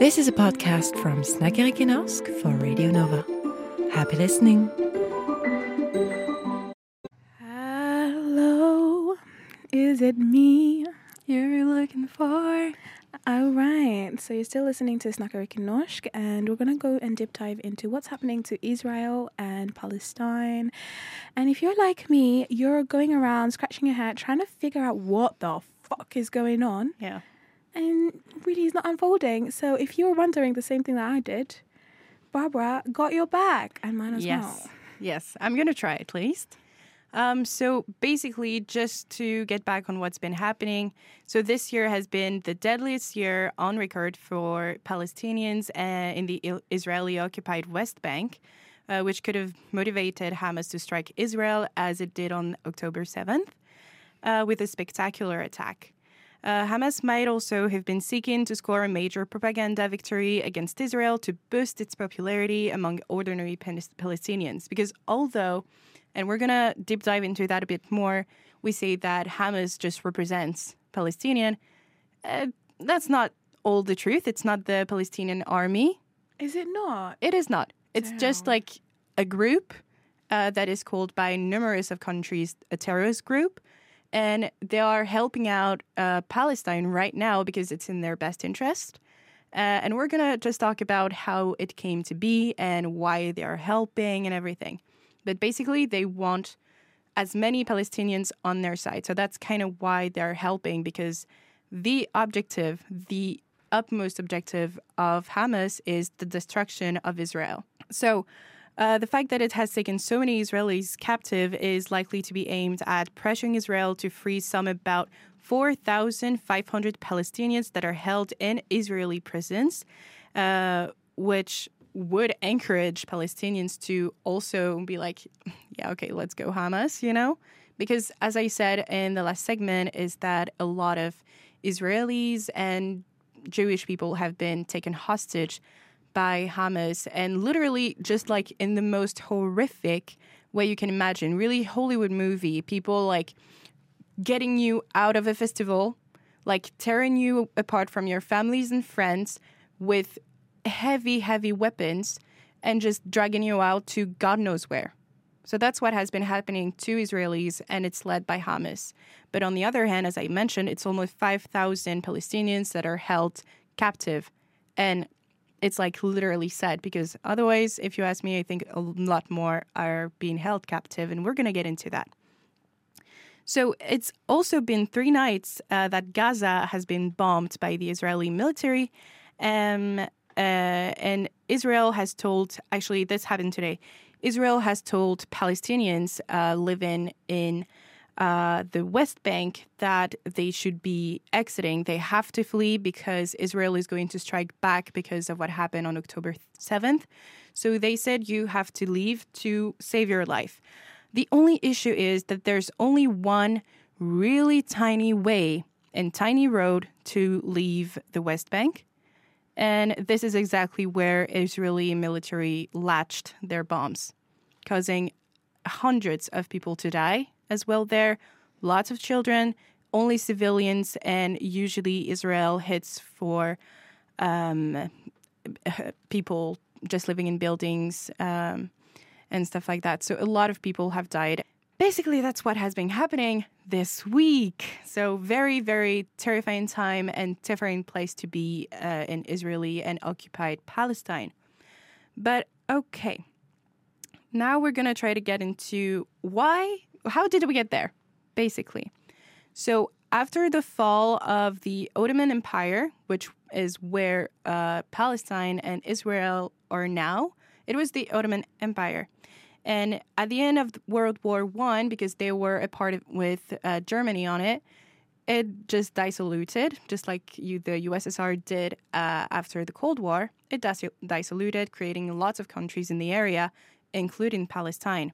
This is a podcast from Snackerik Norsk for Radio Nova. Happy listening. Hello, is it me you're looking for? All right, so you're still listening to Snackerik Norsk, and we're gonna go and deep dive into what's happening to Israel and Palestine. And if you're like me, you're going around scratching your head trying to figure out what the fuck is going on. Yeah. And really is not unfolding. So if you were wondering the same thing that I did, Barbara got your back and mine as yes. well. Yes. I'm going to try at least. Um, so basically, just to get back on what's been happening. So this year has been the deadliest year on record for Palestinians uh, in the Israeli occupied West Bank, uh, which could have motivated Hamas to strike Israel as it did on October 7th uh, with a spectacular attack. Uh, Hamas might also have been seeking to score a major propaganda victory against Israel to boost its popularity among ordinary Palestinians. Because although, and we're going to deep dive into that a bit more, we say that Hamas just represents Palestinian, uh, that's not all the truth. It's not the Palestinian army. Is it not? It is not. It's just like a group uh, that is called by numerous of countries a terrorist group, and they are helping out uh, Palestine right now because it's in their best interest. Uh, and we're gonna just talk about how it came to be and why they are helping and everything. But basically, they want as many Palestinians on their side. So that's kind of why they're helping because the objective, the utmost objective of Hamas is the destruction of Israel. So uh, the fact that it has taken so many Israelis captive is likely to be aimed at pressuring Israel to free some about 4,500 Palestinians that are held in Israeli prisons, uh, which would encourage Palestinians to also be like, yeah, okay, let's go Hamas, you know? Because as I said in the last segment, is that a lot of Israelis and Jewish people have been taken hostage by Hamas and literally just like in the most horrific way you can imagine, really Hollywood movie, people like getting you out of a festival, like tearing you apart from your families and friends with heavy, heavy weapons and just dragging you out to God knows where. So that's what has been happening to Israelis, and it's led by Hamas. But on the other hand, as I mentioned, it's almost 5,000 Palestinians that are held captive. And it's like literally sad because otherwise, if you ask me, I think a lot more are being held captive, and we're going to get into that. So it's also been three nights uh, that Gaza has been bombed by the Israeli military. Um, uh, and Israel has told, actually, this happened today. Israel has told Palestinians uh, living in uh, the West Bank that they should be exiting. They have to flee because Israel is going to strike back because of what happened on October 7th. So they said you have to leave to save your life. The only issue is that there's only one really tiny way and tiny road to leave the West Bank. And this is exactly where Israeli military latched their bombs, causing hundreds of people to die as well there, lots of children, only civilians, and usually Israel hits for um, people just living in buildings um, and stuff like that. So a lot of people have died. Basically, that's what has been happening this week. So very, very terrifying time and terrifying place to be uh, in Israeli and occupied Palestine. But okay, now we're gonna try to get into why. How did we get there? Basically, so after the fall of the Ottoman Empire, which is where uh, Palestine and Israel are now, it was the Ottoman Empire. And at the end of World War One, because they were a part of with uh, Germany on it, it just dissoluted, just like you, the USSR did uh, after the Cold War. It dis- dissoluted, creating lots of countries in the area, including Palestine.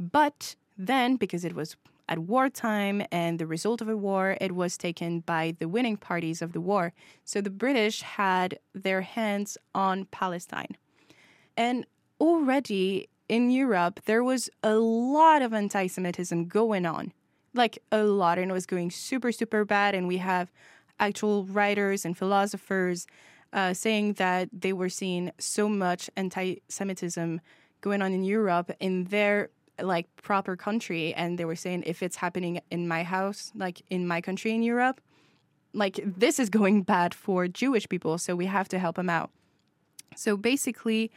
But then, because it was at wartime and the result of a war, it was taken by the winning parties of the war. So the British had their hands on Palestine. And already in Europe, there was a lot of anti Semitism going on. Like a lot, and it was going super, super bad. And we have actual writers and philosophers uh, saying that they were seeing so much anti-Semitism going on in Europe in their like proper country, and they were saying if it's happening in my house, like in my country in Europe, like this is going bad for Jewish people, so we have to help them out. So basically,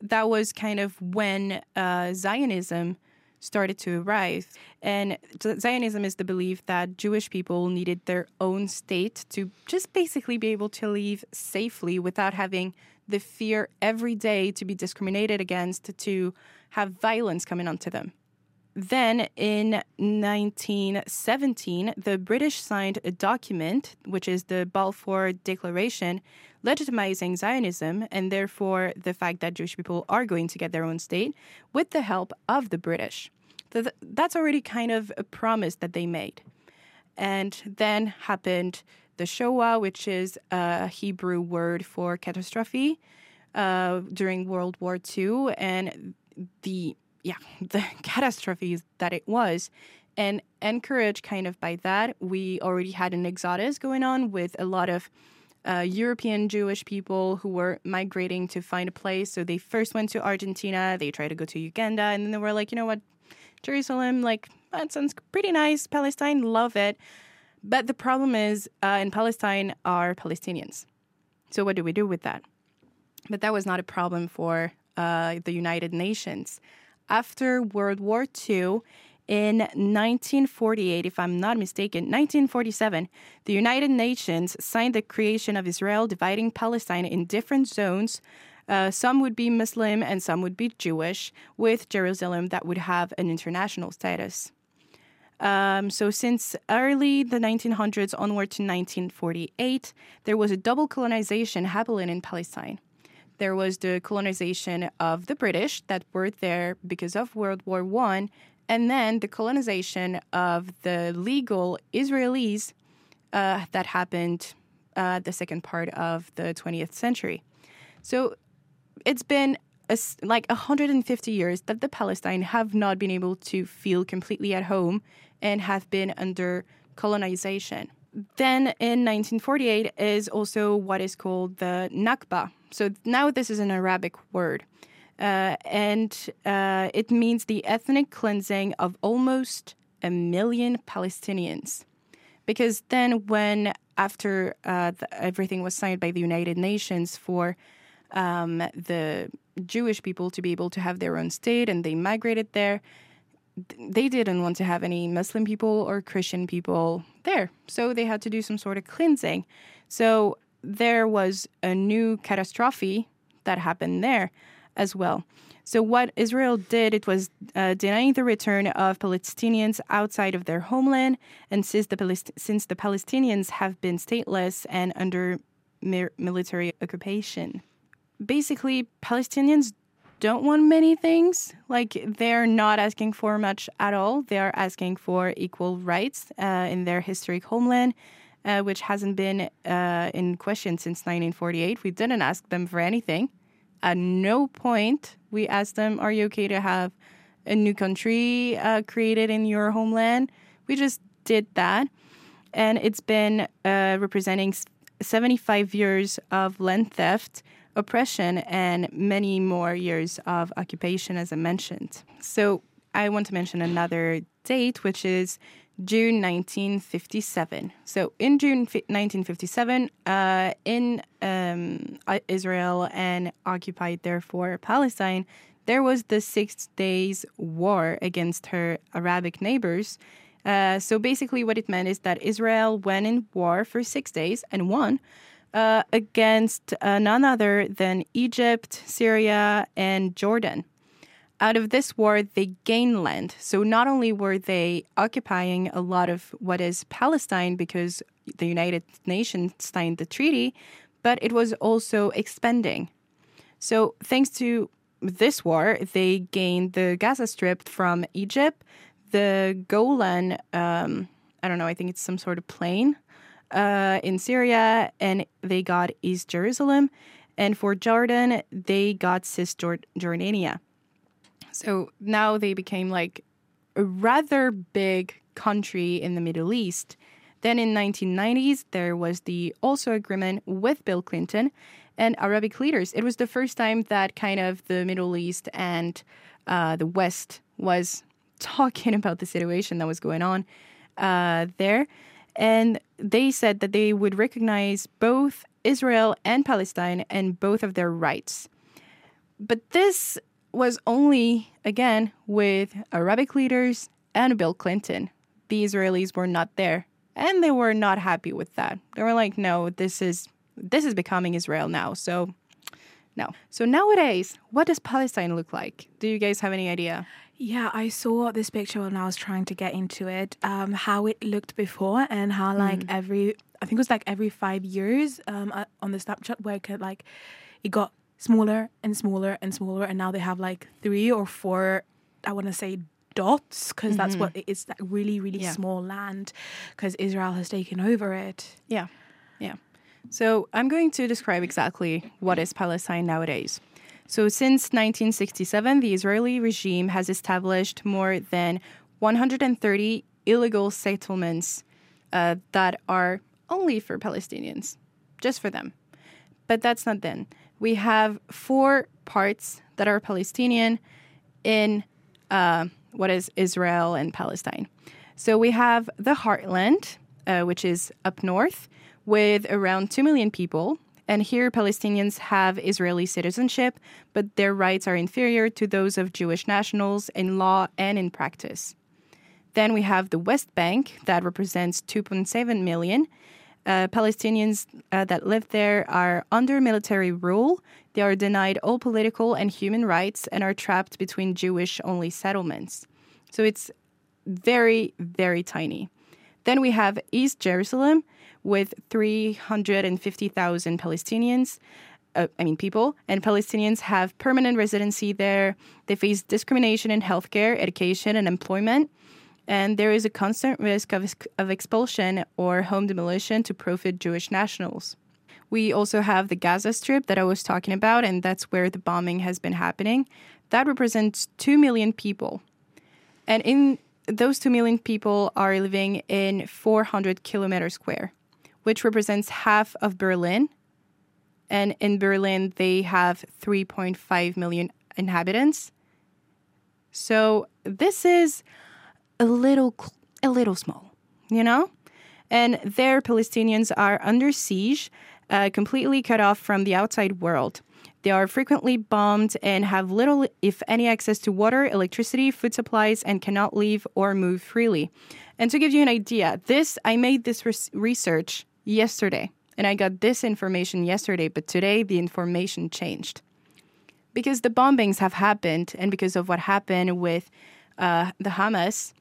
that was kind of when uh, Zionism started to arrive. And Zionism is the belief that Jewish people needed their own state to just basically be able to live safely without having the fear every day to be discriminated against, to have violence coming onto them. Then in 1917, the British signed a document, which is the Balfour Declaration, legitimizing Zionism and therefore the fact that Jewish people are going to get their own state with the help of the British. So that's already kind of a promise that they made. And then happened the Shoah, which is a Hebrew word for catastrophe uh, during World War II. And the yeah, the catastrophes that it was. And encouraged kind of by that, we already had an exodus going on with a lot of uh, European Jewish people who were migrating to find a place. So they first went to Argentina, they tried to go to Uganda, and then they were like, you know what, Jerusalem, like, that sounds pretty nice. Palestine, love it. But the problem is, uh, in Palestine are Palestinians. So what do we do with that? But that was not a problem for uh, the United Nations after World War II, in 1948, if I'm not mistaken, 1947, the United Nations signed the creation of Israel, dividing Palestine in different zones. Uh, some would be Muslim and some would be Jewish, with Jerusalem that would have an international status. Um, so, since early the 1900s onward to 1948, there was a double colonization happening in Palestine. There was the colonization of the British that were there because of World War One, and then the colonization of the legal Israelis uh, that happened uh, the second part of the 20th century. So it's been like 150 years that the Palestine have not been able to feel completely at home and have been under colonization. Then in 1948 is also what is called the Nakba, so now this is an Arabic word. Uh, and uh, it means the ethnic cleansing of almost a million Palestinians. Because then, when after uh, the, everything was signed by the United Nations for um, the Jewish people to be able to have their own state and they migrated there, they didn't want to have any Muslim people or Christian people there. So they had to do some sort of cleansing. So there was a new catastrophe that happened there as well. So, what Israel did, it was uh, denying the return of Palestinians outside of their homeland. And since the, Palest- since the Palestinians have been stateless and under mi- military occupation, basically, Palestinians don't want many things. Like, they're not asking for much at all. They are asking for equal rights uh, in their historic homeland uh, which hasn't been uh, in question since 1948. We didn't ask them for anything. At no point we asked them, "Are you okay to have a new country uh, created in your homeland?" We just did that, and it's been uh, representing 75 years of land theft, oppression, and many more years of occupation, as I mentioned. So I want to mention another date, which is June 1957. So in June 1957, uh, in um, Israel and occupied therefore Palestine, there was the Six Days War against her Arabic neighbors. Uh, so basically, what it meant is that Israel went in war for six days and won uh, against uh, none other than Egypt, Syria, and Jordan out of this war, they gained land. So not only were they occupying a lot of what is Palestine because the United Nations signed the treaty, but it was also expanding. So thanks to this war, they gained the Gaza Strip from Egypt, the Golan, um, I don't know, I think it's some sort of plain uh, in Syria, and they got East Jerusalem. And for Jordan, they got Cisjordania. So now they became like a rather big country in the Middle East Then in 1990s, there was the Oslo agreement with Bill Clinton and Arabic leaders. It was the first time that kind of the Middle East and uh, the West was talking about the situation that was going on uh, there. And they said that they would recognize both Israel and Palestine and both of their rights. But this was only, again, with Arabic leaders and Bill Clinton. The Israelis were not there. And they were not happy with that. They were like, no, this is this is becoming Israel now. So no. So nowadays, what does Palestine look like? Do you guys have any idea? Yeah, I saw this picture when I was trying to get into it, um, how it looked before and how like Mm. every, I think it was like every five years um, uh, on the Snapchat where it could like, it got smaller and smaller and smaller and now they have like three or four, I want to say dots because that's what it is like really, really Mm-hmm. Yeah. small land because Israel has taken over it. Yeah. Yeah. So I'm going to describe exactly what is Palestine nowadays. So since 1967, the Israeli regime has established more than 130 illegal settlements uh, that are only for Palestinians, just for them. But that's not then. We have four parts that are Palestinian in uh, what is Israel and Palestine. So we have the heartland, uh, which is up north, with around 2 million people. And here, Palestinians have Israeli citizenship, but their rights are inferior to those of Jewish nationals in law and in practice. Then we have the West Bank, that represents 2.7 million. Uh, Palestinians uh, that live there are under military rule. They are denied all political and human rights and are trapped between Jewish only settlements. So it's very, very tiny. Then we have East Jerusalem with 350,000 Palestinians. Uh, I mean, people, and Palestinians have permanent residency there. They face discrimination in healthcare, education, and employment. And there is a constant risk of, of expulsion or home demolition to profit Jewish nationals. We also have the Gaza Strip that I was talking about, and that's where the bombing has been happening. That represents 2 million people. And in those 2 million people are living in 400 kilometers square, which represents half of Berlin. And in Berlin, they have 3.5 million inhabitants. So this is a little, a little small, you know? And there, Palestinians are under siege, uh, completely cut off from the outside world. They are frequently bombed and have little, if any, access to water, electricity, food supplies, and cannot leave or move freely. And to give you an idea, this I made this res- research yesterday, and I got this information yesterday, but today the information changed because the bombings have happened, and because of what happened with uh, the Hamas,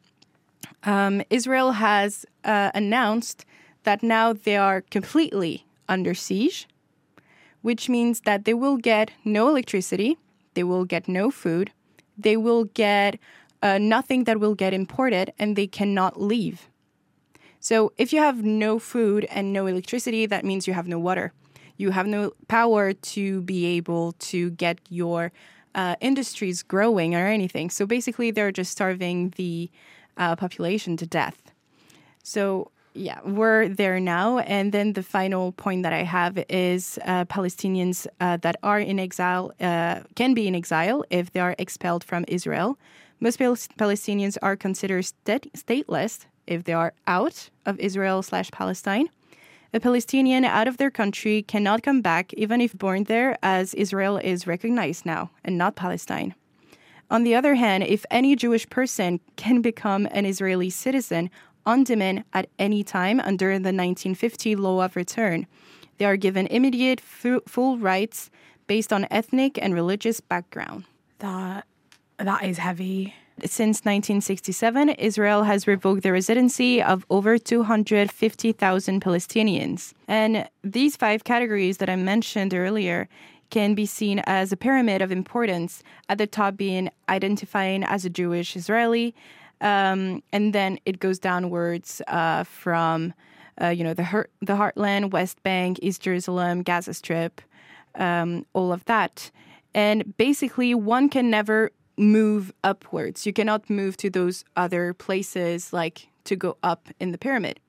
um, Israel has uh, announced that now they are completely under siege, which means that they will get no electricity, they will get no food, they will get uh, nothing that will get imported, and they cannot leave. So if you have no food and no electricity, that means you have no water. You have no power to be able to get your uh, industries growing or anything. So basically, they're just starving the uh, population to death. So yeah, we're there now. And then the final point that I have is uh, Palestinians uh, that are in exile uh, can be in exile if they are expelled from Israel. Most Palestinians are considered stat- stateless if they are out of Israel slash Palestine. A Palestinian out of their country cannot come back even if born there, as Israel is recognized now and not Palestine. On the other hand, if any Jewish person can become an Israeli citizen on demand at any time under the 1950 law of return, they are given immediate fu- full rights based on ethnic and religious background. That that is heavy. Since 1967, Israel has revoked the residency of over 250,000 Palestinians. And these five categories that I mentioned earlier can be seen as a pyramid of importance, at the top being identifying as a Jewish Israeli. Um, and then it goes downwards uh, from, uh, you know, the, Heart- the Heartland, West Bank, East Jerusalem, Gaza Strip, um, all of that. And basically, one can never move upwards. You cannot move to those other places like to go up in the pyramid.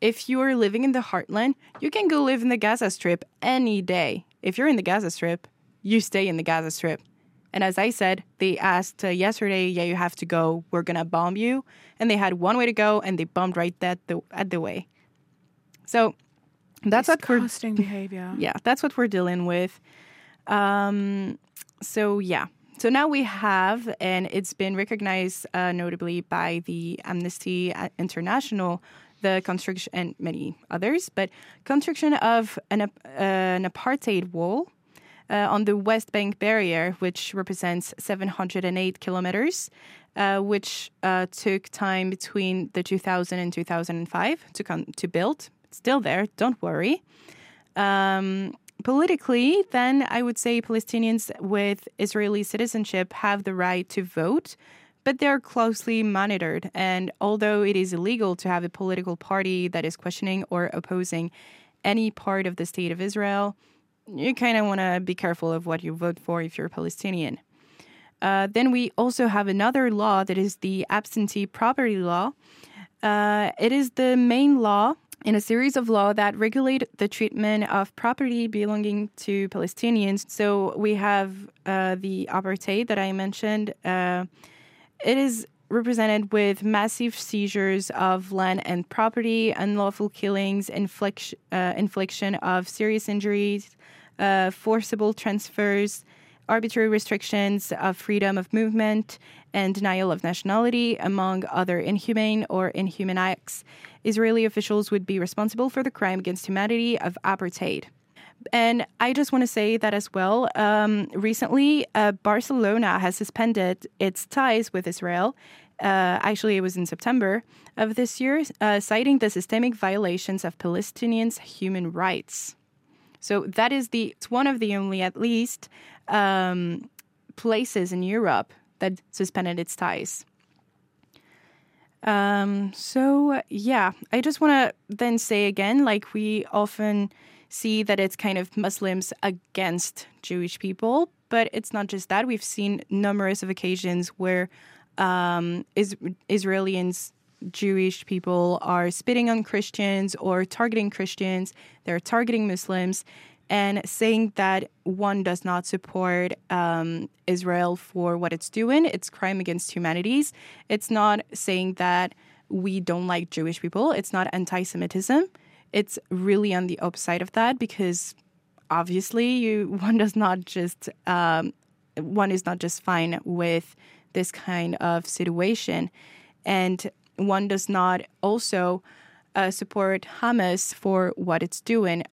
if you're living in the heartland, you can go live in the Gaza Strip any day. If you're in the Gaza Strip, you stay in the Gaza Strip. And as I said, they asked uh, yesterday, yeah, you have to go. We're going to bomb you. And they had one way to go and they bombed right at the, at the way. So that's what we're behavior. yeah, that's what we're dealing with. Um, so yeah, so now we have, and it's been recognized uh, notably by the Amnesty International, the construction and many others, but construction of an, uh, an apartheid wall. Uh, on the West Bank barrier, which represents 708 kilometers, uh, which uh, took time between the 2000 and 2005 to come to build. It's still there, don't worry. Um, politically, then I would say Palestinians with Israeli citizenship have the right to vote, but they're closely monitored. And although it is illegal to have a political party that is questioning or opposing any part of the state of Israel, you kind of want to be careful of what you vote for if you're Palestinian. Uh, then we also have another law that is the absentee property law. Uh, it is the main law in a series of laws that regulate the treatment of property belonging to Palestinians. So we have uh, the apartheid that I mentioned. Uh, it is represented with massive seizures of land and property, unlawful killings, uh, infliction of serious injuries, uh, forcible transfers, arbitrary restrictions of freedom of movement, and denial of nationality, among other inhumane or inhuman acts. Israeli officials would be responsible for the crime against humanity of apartheid. And I just want to say that as well. Um, recently, uh, Barcelona has suspended its ties with Israel. Uh, actually, it was in September of this year, uh, citing the systemic violations of Palestinians' human rights. So that is the it's one of the only, at least, um, places in Europe that suspended its ties. Um, so yeah, I just want to then say again, like we often see that it's kind of Muslims against Jewish people, but it's not just that. We've seen numerous of occasions where um, is- Israelis, Jewish people are spitting on Christians or targeting Christians. They're targeting Muslims and saying that one does not support um, Israel for what it's doing. It's crime against humanities. It's not saying that we don't like Jewish people. It's not anti-Semitism. It's really on the opposite of that because obviously you one does not just um, one is not just fine with this kind of situation, and one does not also uh, support Hamas for what it's doing.